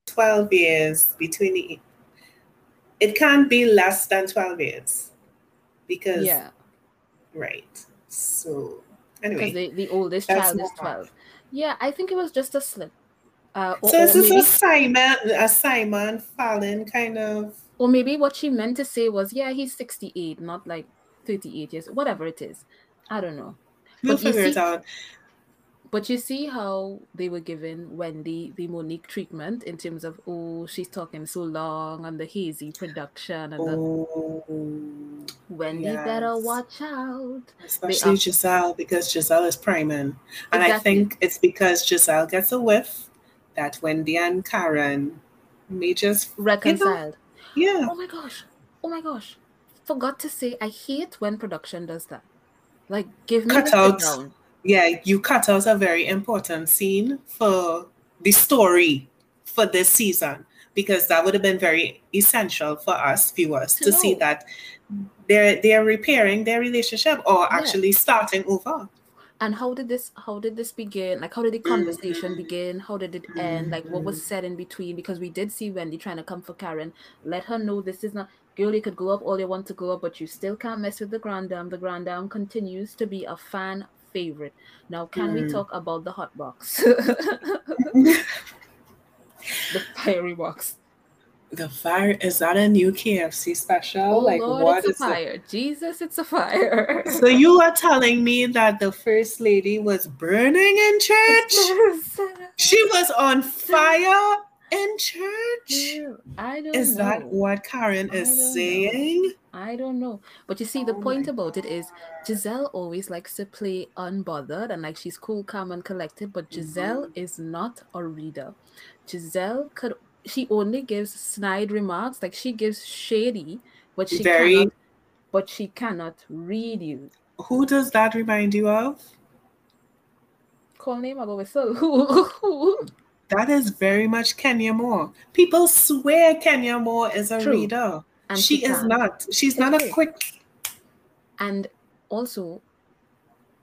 12 years between the. It can't be less than 12 years because, Yeah, right. So, because anyway. the, the oldest child is not bad. twelve. Yeah, I think it was just a slip. Uh, or, So or is this maybe- a Simon, a Simon Fallon kind of? Or maybe what she meant to say was, yeah, he's 68, not like 38 years, whatever it is. I don't know. We'll But you figure it see- out. But you see how they were given Wendy the Monique treatment in terms of, oh, she's talking so long and the hazy production and the Oh, Wendy better watch out. especially are- Gizelle because Gizelle is priming, and I think it's because Gizelle gets a whiff that Wendy and Karen may just Reconciled. yeah. Oh my gosh. Oh my gosh. Forgot to say, I hate when production does that. Like, give me Cut out. down. Yeah, you cut out a very important scene for the story for this season because that would have been very essential for us viewers to, To see that they're they're repairing their relationship or Yeah. actually starting over. and how did this how did this begin like how did the mm-hmm. conversation begin how did it end like what was mm-hmm. said in between because we did see wendy trying to come for karen let her know this is not girl you could go up all you want to go up but you still can't mess with the Grande Dame the Grande Dame continues to be a fan favorite now can we Mm. talk about the hot box the fiery box The fire is that a new KFC special? oh like lord what it's a is it? fire jesus it's a fire So you are telling me that the first lady was burning in church? She was on fire in church? i don't Is that what Karen I is don't know. saying? I don't know. But you see, the Oh point about it is Gizelle always likes to play unbothered and like she's cool, calm, and collected. But Gizelle Mm-hmm. is not a reader. Gizelle could she only gives snide remarks, like she gives shady, but she Very- cannot but she cannot read you. Who does that remind you of? Call name I'll go whistle. That is very much Kenya Moore. People swear Kenya Moore is a True. reader. and she, is can't. not. She's not a quick. And also,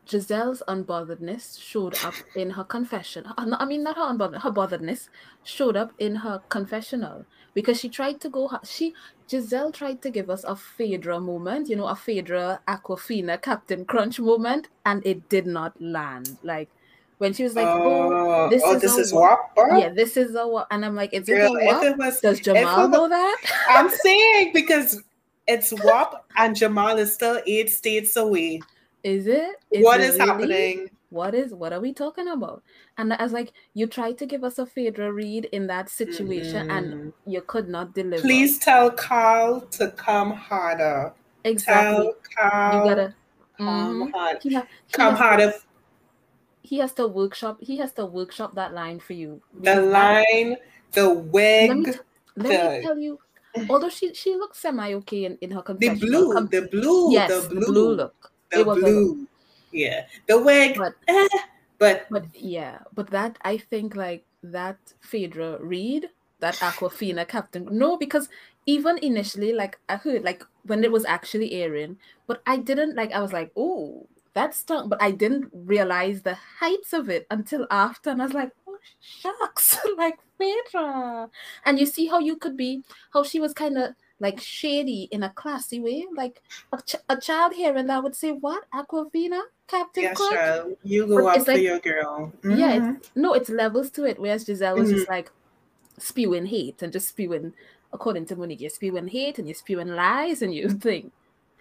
Gizelle's unbotheredness showed up in her confession. Uh, I mean, not her unbothered, her botheredness showed up in her confessional because she tried to go. She Gizelle tried to give us a Phaedra moment, you know, a Phaedra Aquafina Captain Crunch moment, and it did not land. Like when she was like, "Oh, this oh, is this a is wa- what? yeah, this is a what," and I'm like, "Is it Girl, a if what? it was, Does Jamal it know that?" I'm saying because it's WAP and Jamal is still eight states away. Is it? what it is really? happening? what is what are we talking about and i was like you tried to give us a phaedra read in that situation and Mm. you could not deliver Please tell Carl to come harder. exactly Tell Carl you gotta come Mhm. hard. he, ha- he Come has harder. He has to workshop he has to workshop that line for you The line, the wig, let me, t- let me tell you although she she looks semi okay in, in her the blue, the blue, yes the blue, look the a look. blue. Yeah, the wig. But- eh, but But yeah, but that I think like that Phaedra Reed, that Aquafina Captain. No, because even initially, like I heard like when it was actually airing, but I didn't like I was like, oh, that stunk, but I didn't realize the heights of it until after, and I was like, oh shucks, like Phaedra. And you see how you could be, how she was kind of like shady in a classy way, like a, ch- a child here and that would say, what Aquafina Captain yes, Crunch? child, you go up it's for like- your girl. Yeah, Mhm. it's, no, it's levels to it. Whereas Gizelle was Mm-hmm. just like spewing hate and just spewing, according to Monique, you're spewing hate and you're spewing lies and you think.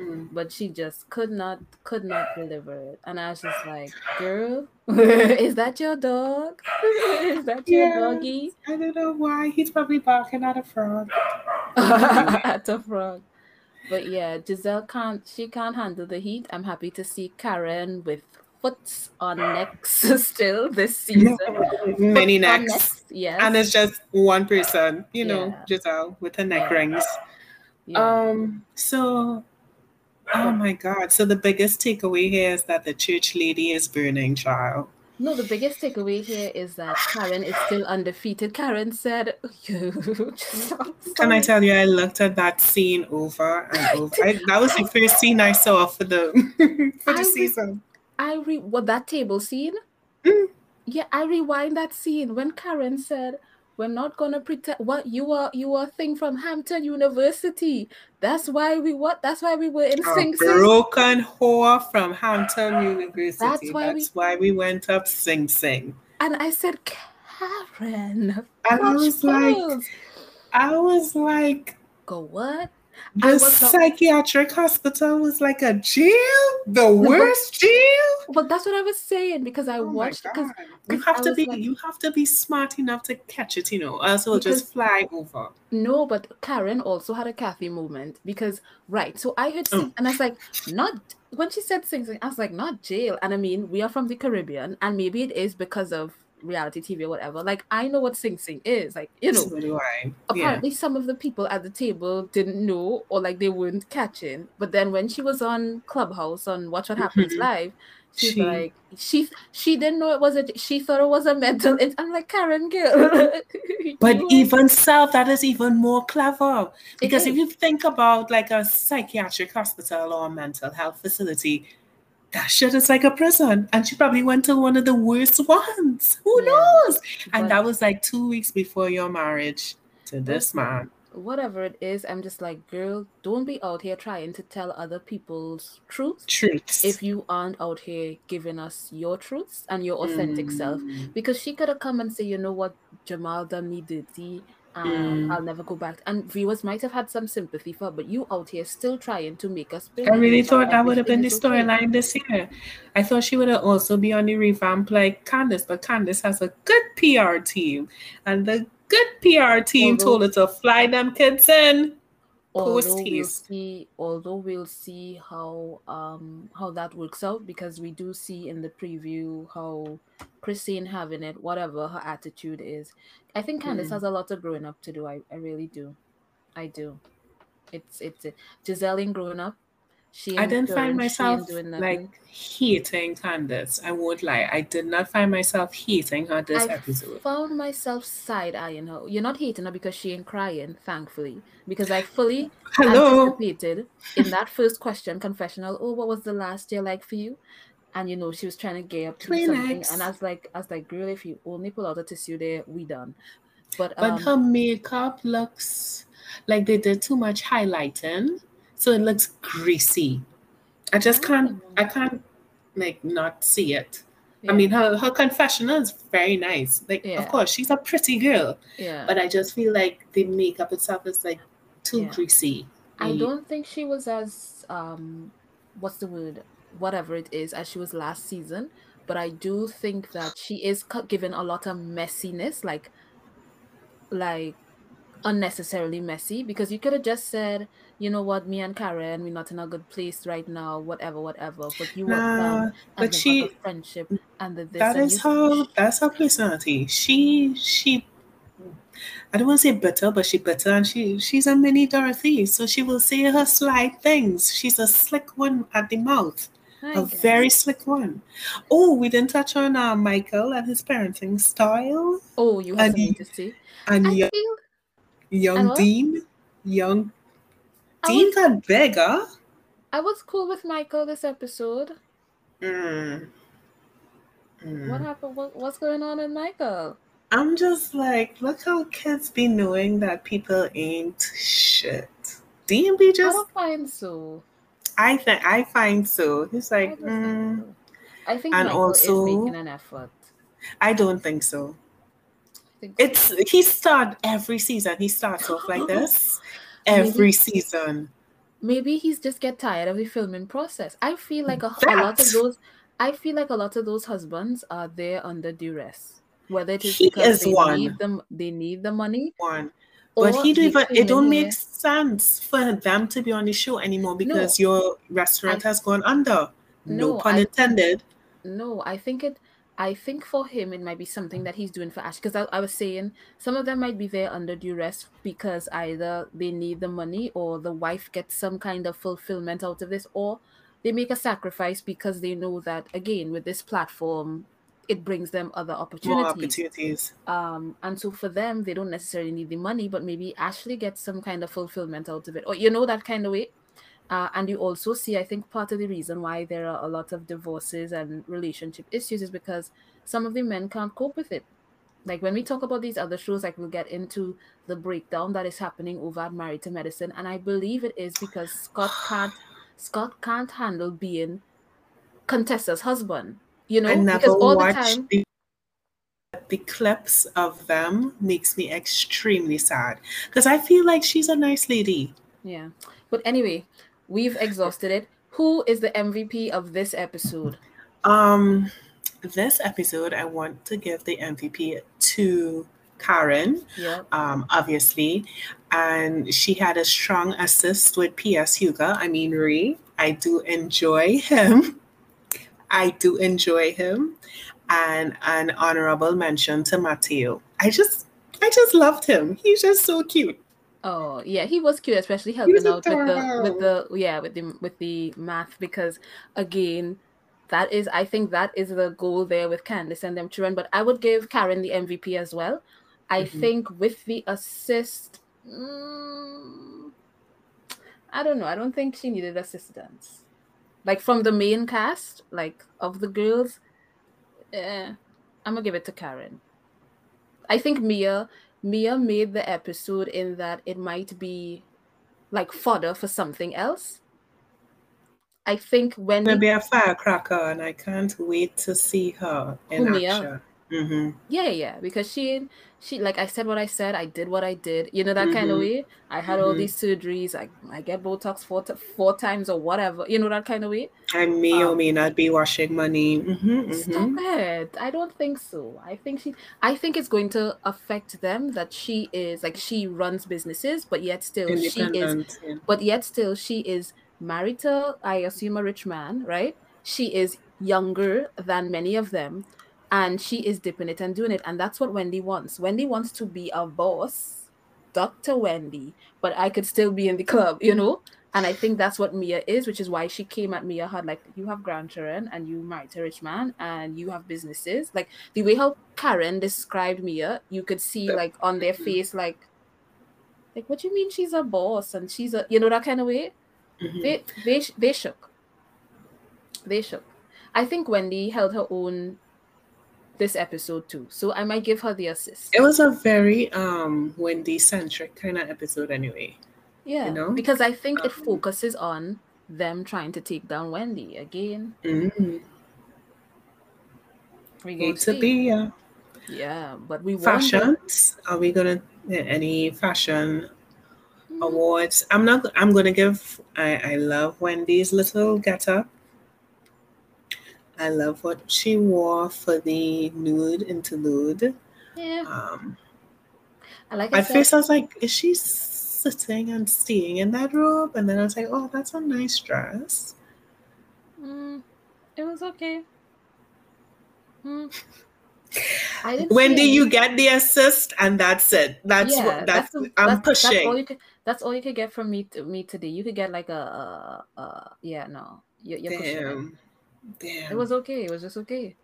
Mm. But she just could not, could not deliver it. And I was just like, girl, is that your dog? is that your Yes. doggy? I don't know why he's probably barking at a frog. at a frog. But yeah, Gizelle can't, she can't handle the heat. I'm happy to see Karen with foots on necks still this season. Many necks. yes. and it's just one person, you know, Yeah. Gizelle with her neck Yeah. rings. yeah. Um, so oh my god. So the biggest takeaway here is that the church lady is burning child. No, the biggest takeaway here is that Karen is still undefeated. Karen said, Can I tell you, I looked at that scene over and over. I, that was the first scene I saw for the for the I re- season. I re what that table scene? Mm. Yeah, I rewind that scene when Karen said, "We're not gonna pretend what you are. You are a thing from Hampton University. That's why we what? That's why we were in A Sing Sing." broken whore from Hampton University. That's why we- That's why we went up Sing Sing. And I said, "Karen, And I was like. I was like, go what? The not- psychiatric hospital was like a jail, the worst jail. But that's what I was saying because I Oh watched because you have I to be like- you have to be smart enough to catch it, you know, or else it'll just fly over. No, but Karen also had a Kathy moment because right. So I heard Oh. and I was like, not when she said sing, I was like, not jail. And I mean, we are from the Caribbean, and maybe it is because of reality TV or whatever. Like I know what sing sing is. Like you know, So I. Yeah. apparently some of the people at the table didn't know or like they weren't catching. But then when she was on Clubhouse on Watch What Happens Mhm. Live, she's She- like she she didn't know it was a she thought it was a mental. It, I'm like Karen Gill. But even so, that is even more clever. Because if you think about like a psychiatric hospital or a mental health facility, that shit is like a prison. And she probably went to one of the worst ones. Who Yeah. knows? And that was like two weeks before your marriage to this man. whatever it is, I'm just like, girl, don't be out here trying to tell other people's truth Truths. if you aren't out here giving us your truths and your authentic self. Mm. Because she could have come and say, you know what, Jamal done me dirty. Um, Mm. I'll never go back. And viewers might have had some sympathy for, her, but you out here still trying to make us. I really thought that would have been the everything is okay. storyline this year. I thought she would have also be on the revamp like Candiace, but Candiace has a good PR team, and the good PR team Although- told her to fly them kids in. Although we'll see although we'll see how um how that works out because we do see in the preview how Christine having it whatever her attitude is. I think Candiace Mm. has a lot of growing up to do. I, I really do. I do. It's it's Gizelle ain't growing up she I didn't find maturing, she ain't myself like hating Candiace. I won't lie. I did not find myself hating her this episode. I episode. found myself side eyeing her. You're not hating her because she ain't crying, thankfully. Because I fully Hello. anticipated in that first question confessional. Oh, what was the last year like for you? And you know she was trying to gear up to something, and I was like, I was like, girl, if you only pull out a tissue there, we done. But But um, her makeup looks like they did too much highlighting, so it looks greasy. I just can't. I can't like not see it. yeah, I mean, her her confessional is very nice. Like, Yeah. of course, she's a pretty girl, yeah. but I just feel like the makeup itself is like too Yeah. greasy. I don't think she was as um, what's the word? Whatever it is, as she was last season. But I do think that she is given a lot of messiness, like, like unnecessarily messy. Because you could have just said, you know what, me and Karen, we're not in a good place right now, whatever, whatever. But you want Nah, them but she- friendship and the this. That is her. That's her personality. She she. I don't want to say bitter, but she bitter, and she she's a mini Dorothy. So she will say her sly things. She's a slick one at the mouth. I a guess. very slick one. Oh, we didn't touch on uh, Michael and his parenting style Oh, you have and something to say. and I young, feel young? Dean. Young Dean was, got bigger. I was cool with Michael this episode. Mm. What Mm. happened? What, what's going on in Michael? I'm just like, look how kids be knowing that people ain't shit. Dean be I just, don't find so. I think, I find so. He's like, don't mm, think so. I think and Michael also- is making an effort. I don't think so. I think so. It's he start every season. He starts off like this every Maybe- season. maybe he's just get tired of the filming process. I feel like a, a lot of those. I feel like a lot of those husbands are there under duress. Whether it is He because is they one. need them, they need the money, One. But he don't even it don't make sense for them to be on the show anymore because your restaurant I- has gone under. No, No, pun I- intended. No, I think it. I think for him, it might be something that he's doing for Ash. Because I, I was saying some of them might be there under duress because either they need the money or the wife gets some kind of fulfillment out of this, or they make a sacrifice because they know that, again, with this platform, it brings them other More opportunities. opportunities. Um, and so for them, they don't necessarily need the money, but maybe Ashley gets some kind of fulfillment out of it, or you know, that kind of way. Uh, and you also see, I think part of the reason why there are a lot of divorces and relationship issues is because some of the men can't cope with it. Like when we talk about these other shows, like we'll get into the breakdown that is happening over at Married to Medicine, and I believe it is because Scott can't Scott can't handle being Contessa's husband. You know, I never because all the watched time. the, the clips of them makes me extremely sad because I feel like she's a nice lady. Yeah. But anyway, we've exhausted it. Who is the MVP of this episode? Um, this episode, I want to give the MVP to Karen, Yeah. um, obviously, and she had a strong assist with P.S. Hugo. I mean, Ray. I do enjoy him. I do enjoy him, and an honorable mention to Mateo. I just, I just loved him. He's just so cute. Oh yeah, he was cute, especially helping out with the with the yeah with the with the math because again, that is I think that is the goal there with Candiace and them children. But I would give Karen the MVP as well. I Mhm. think with the assist, mm, I don't know. I don't think she needed assistance. Like from the main cast, like of the girls, eh, I'm gonna give it to Karen. I think Mia Mia made the episode in that it might be like fodder for something else. I think when Gonna be a firecracker, and I can't wait to see her in Mia? action. Hmm yeah yeah because she she like I said what I said I did what I did you know that kind of Mhm. way I had all Mhm. these surgeries I I get Botox four t- four times or whatever you know that kind of way I may or Um, may not be washing money. hmm Stop it. I don't think so. I think she I think it's going to affect them that she is like she runs businesses, but yet still she is yeah. but yet still she is married to I assume a rich man, right? She is younger than many of them and she is dipping it and doing it. And that's what Wendy wants. Wendy wants to be a boss, Dr. Wendy, but I could still be in the club, you know? And I think that's what Mia is, which is why she came at Mia had like, you have grandchildren and you married a rich man and you have businesses. Like the way how Karen described Mia, you could see like on their face, like, like what do you mean she's a boss and she's a you know that kind of way? Mhm. They they they shook. They shook. I think Wendy held her own this episode too, so I might give her the assist. It was a very um Wendy centric kind of episode anyway. Yeah, You know? because I think it Um, focuses on them trying to take down Wendy again. Mm. We Need gonna be uh, Yeah, but we fashions. Are we gonna yeah, any fashion Mm, awards? I'm not. I'm gonna give. I I love Wendy's little getup. I love what she wore for the nude interlude. Yeah, Um, I like. At first, I was like, is she sitting and staying in that robe? And then I was like, oh, that's a nice dress. mm, it was okay. Mm. I didn't see Wendy, you get the assist, and that's it. That's yeah, what that's, the- I'm that's, That's all pushing. you could. That's all you could get from me. To, me today. You could get like a, a, a yeah, no, you're, you're pushing it. Damn. It was okay. It was just okay.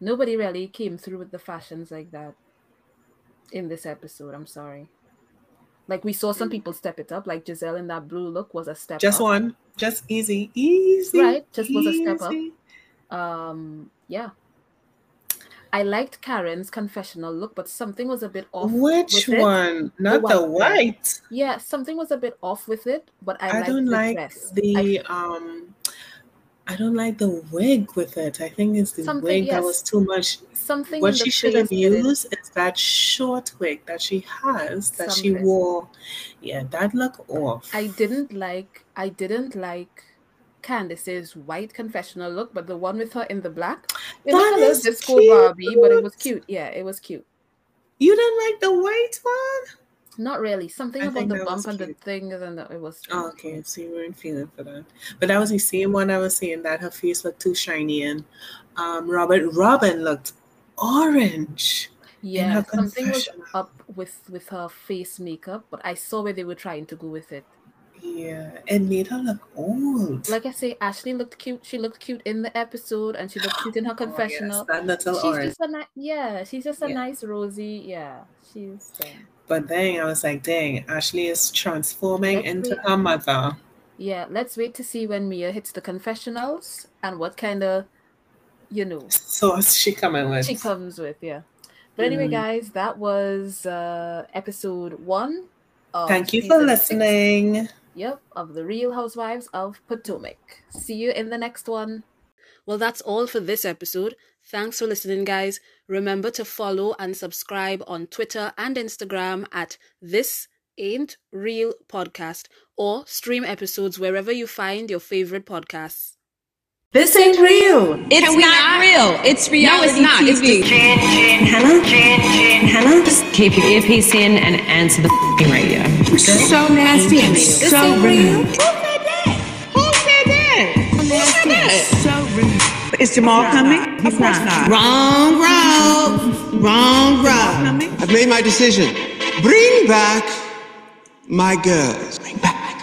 Nobody really came through with the fashions like that in this episode. I'm sorry. Like we saw some people step it up. Like Gizelle in that blue look was a step Mm. just up. one. Just easy. Easy. Right, just was a step up. Um, yeah. I liked Karen's confessional look, but something was a bit off. Which with it. one? Not the, white dress. white. Yeah, something was a bit off with it, but I, I, liked don't the like dress. I- the um I don't like the wig with it. I think it's the Something- wig yes. that was too much. something what she should have face did it. used is that short wig that she has that she wore. Yeah, that look off. I didn't like I didn't like Candiace's white confessional look, but the one with her in the black. It That looked is disco Barbie, but it was cute. cute. Yeah, it was cute. You didn't like the white one? Not really. Something I about the bump and the thing, and the, it was. Oh, okay, so you weren't feeling for that. But that was the same one I was saying that her face looked too shiny and um, Robert Robyn looked orange. Yeah, something was up with with her face makeup, but I saw where they were trying to go with it. Yeah, it made her look old. Like I say, Ashley looked cute. She looked cute in the episode, and she looked cute in her Oh, yes, confessional. that little she's orange. just a ni- yeah, she's just a Yeah. nice rosy. Yeah, she's um, But then I was like, dang, Ashley is transforming Let's into wait. her mother. yeah. Let's wait to see when Mia hits the confessionals and what kind of you know sauce she coming with. she comes with. Yeah. But anyway, Mhm. guys, that was uh episode one. Of Thank you for season six. listening. Yep, of the Real Housewives of Potomac. See you in the next one. Well, that's all for this episode. Thanks for listening, guys. Remember to follow and subscribe on Twitter and Instagram at This Ain't Real Podcast or stream episodes wherever you find your favorite podcasts. This ain't real. It's Can we not not? real. It's reality not. It's TV. Hannah? Hannah? Just keep your earpiece in and answer the f***ing radio. so nasty and so rude. Who said that? Who said that? Who said that? So rude. Is Jamal coming? Of course not. Wrong road. Wrong road. I've made my decision. Bring back my girls. Bring back